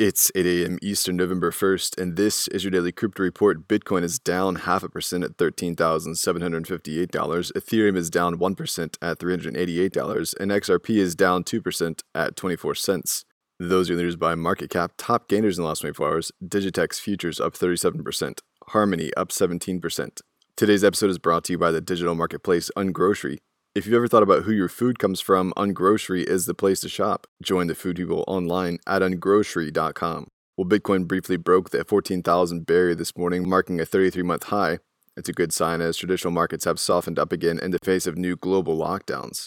It's 8 a.m. Eastern, November 1st, and this is your daily crypto report. Bitcoin is down half a percent at $13,758. Ethereum is down 1% at $388, and XRP is down 2% at 24 cents. Those are leaders by market cap. Top gainers in the last 24 hours Digitex futures up 37%, Harmony up 17%. Today's episode is brought to you by the digital marketplace Ungrocery. If you've ever thought about who your food comes from, Ungrocery is the place to shop. Join the food people online at ungrocery.com. Well, Bitcoin briefly broke the 14,000 barrier this morning, marking a 33 month high. It's a good sign as traditional markets have softened up again in the face of new global lockdowns.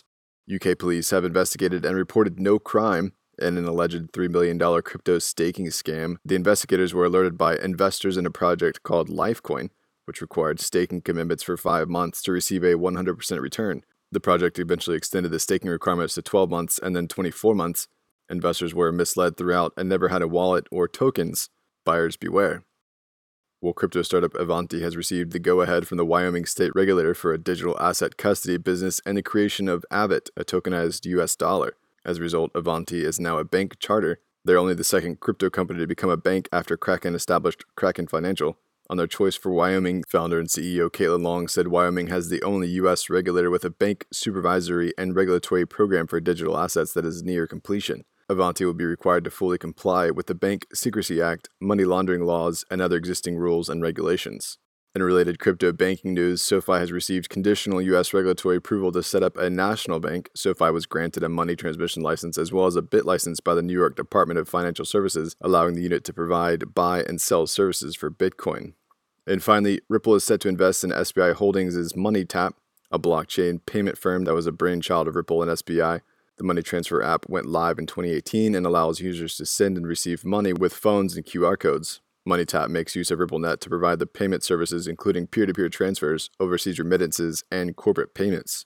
UK police have investigated and reported no crime in an alleged $3 million crypto staking scam. The investigators were alerted by investors in a project called Lifecoin, which required staking commitments for five months to receive a 100% return. The project eventually extended the staking requirements to 12 months and then 24 months. Investors were misled throughout and never had a wallet or tokens. Buyers beware. Well, crypto startup Avanti has received the go ahead from the Wyoming state regulator for a digital asset custody business and the creation of Avit, a tokenized US dollar. As a result, Avanti is now a bank charter. They're only the second crypto company to become a bank after Kraken established Kraken Financial. On their choice for Wyoming, founder and CEO Caitlin Long said Wyoming has the only U.S. regulator with a bank supervisory and regulatory program for digital assets that is near completion. Avanti will be required to fully comply with the Bank Secrecy Act, money laundering laws, and other existing rules and regulations. In related crypto banking news, SoFi has received conditional U.S. regulatory approval to set up a national bank. SoFi was granted a money transmission license as well as a BitLicense by the New York Department of Financial Services, allowing the unit to provide, buy, and sell services for Bitcoin. And finally, Ripple is set to invest in SBI Holdings' MoneyTap, a blockchain payment firm that was a brainchild of Ripple and SBI. The money transfer app went live in 2018 and allows users to send and receive money with phones and QR codes. MoneyTap makes use of RippleNet to provide the payment services, including peer to peer transfers, overseas remittances, and corporate payments.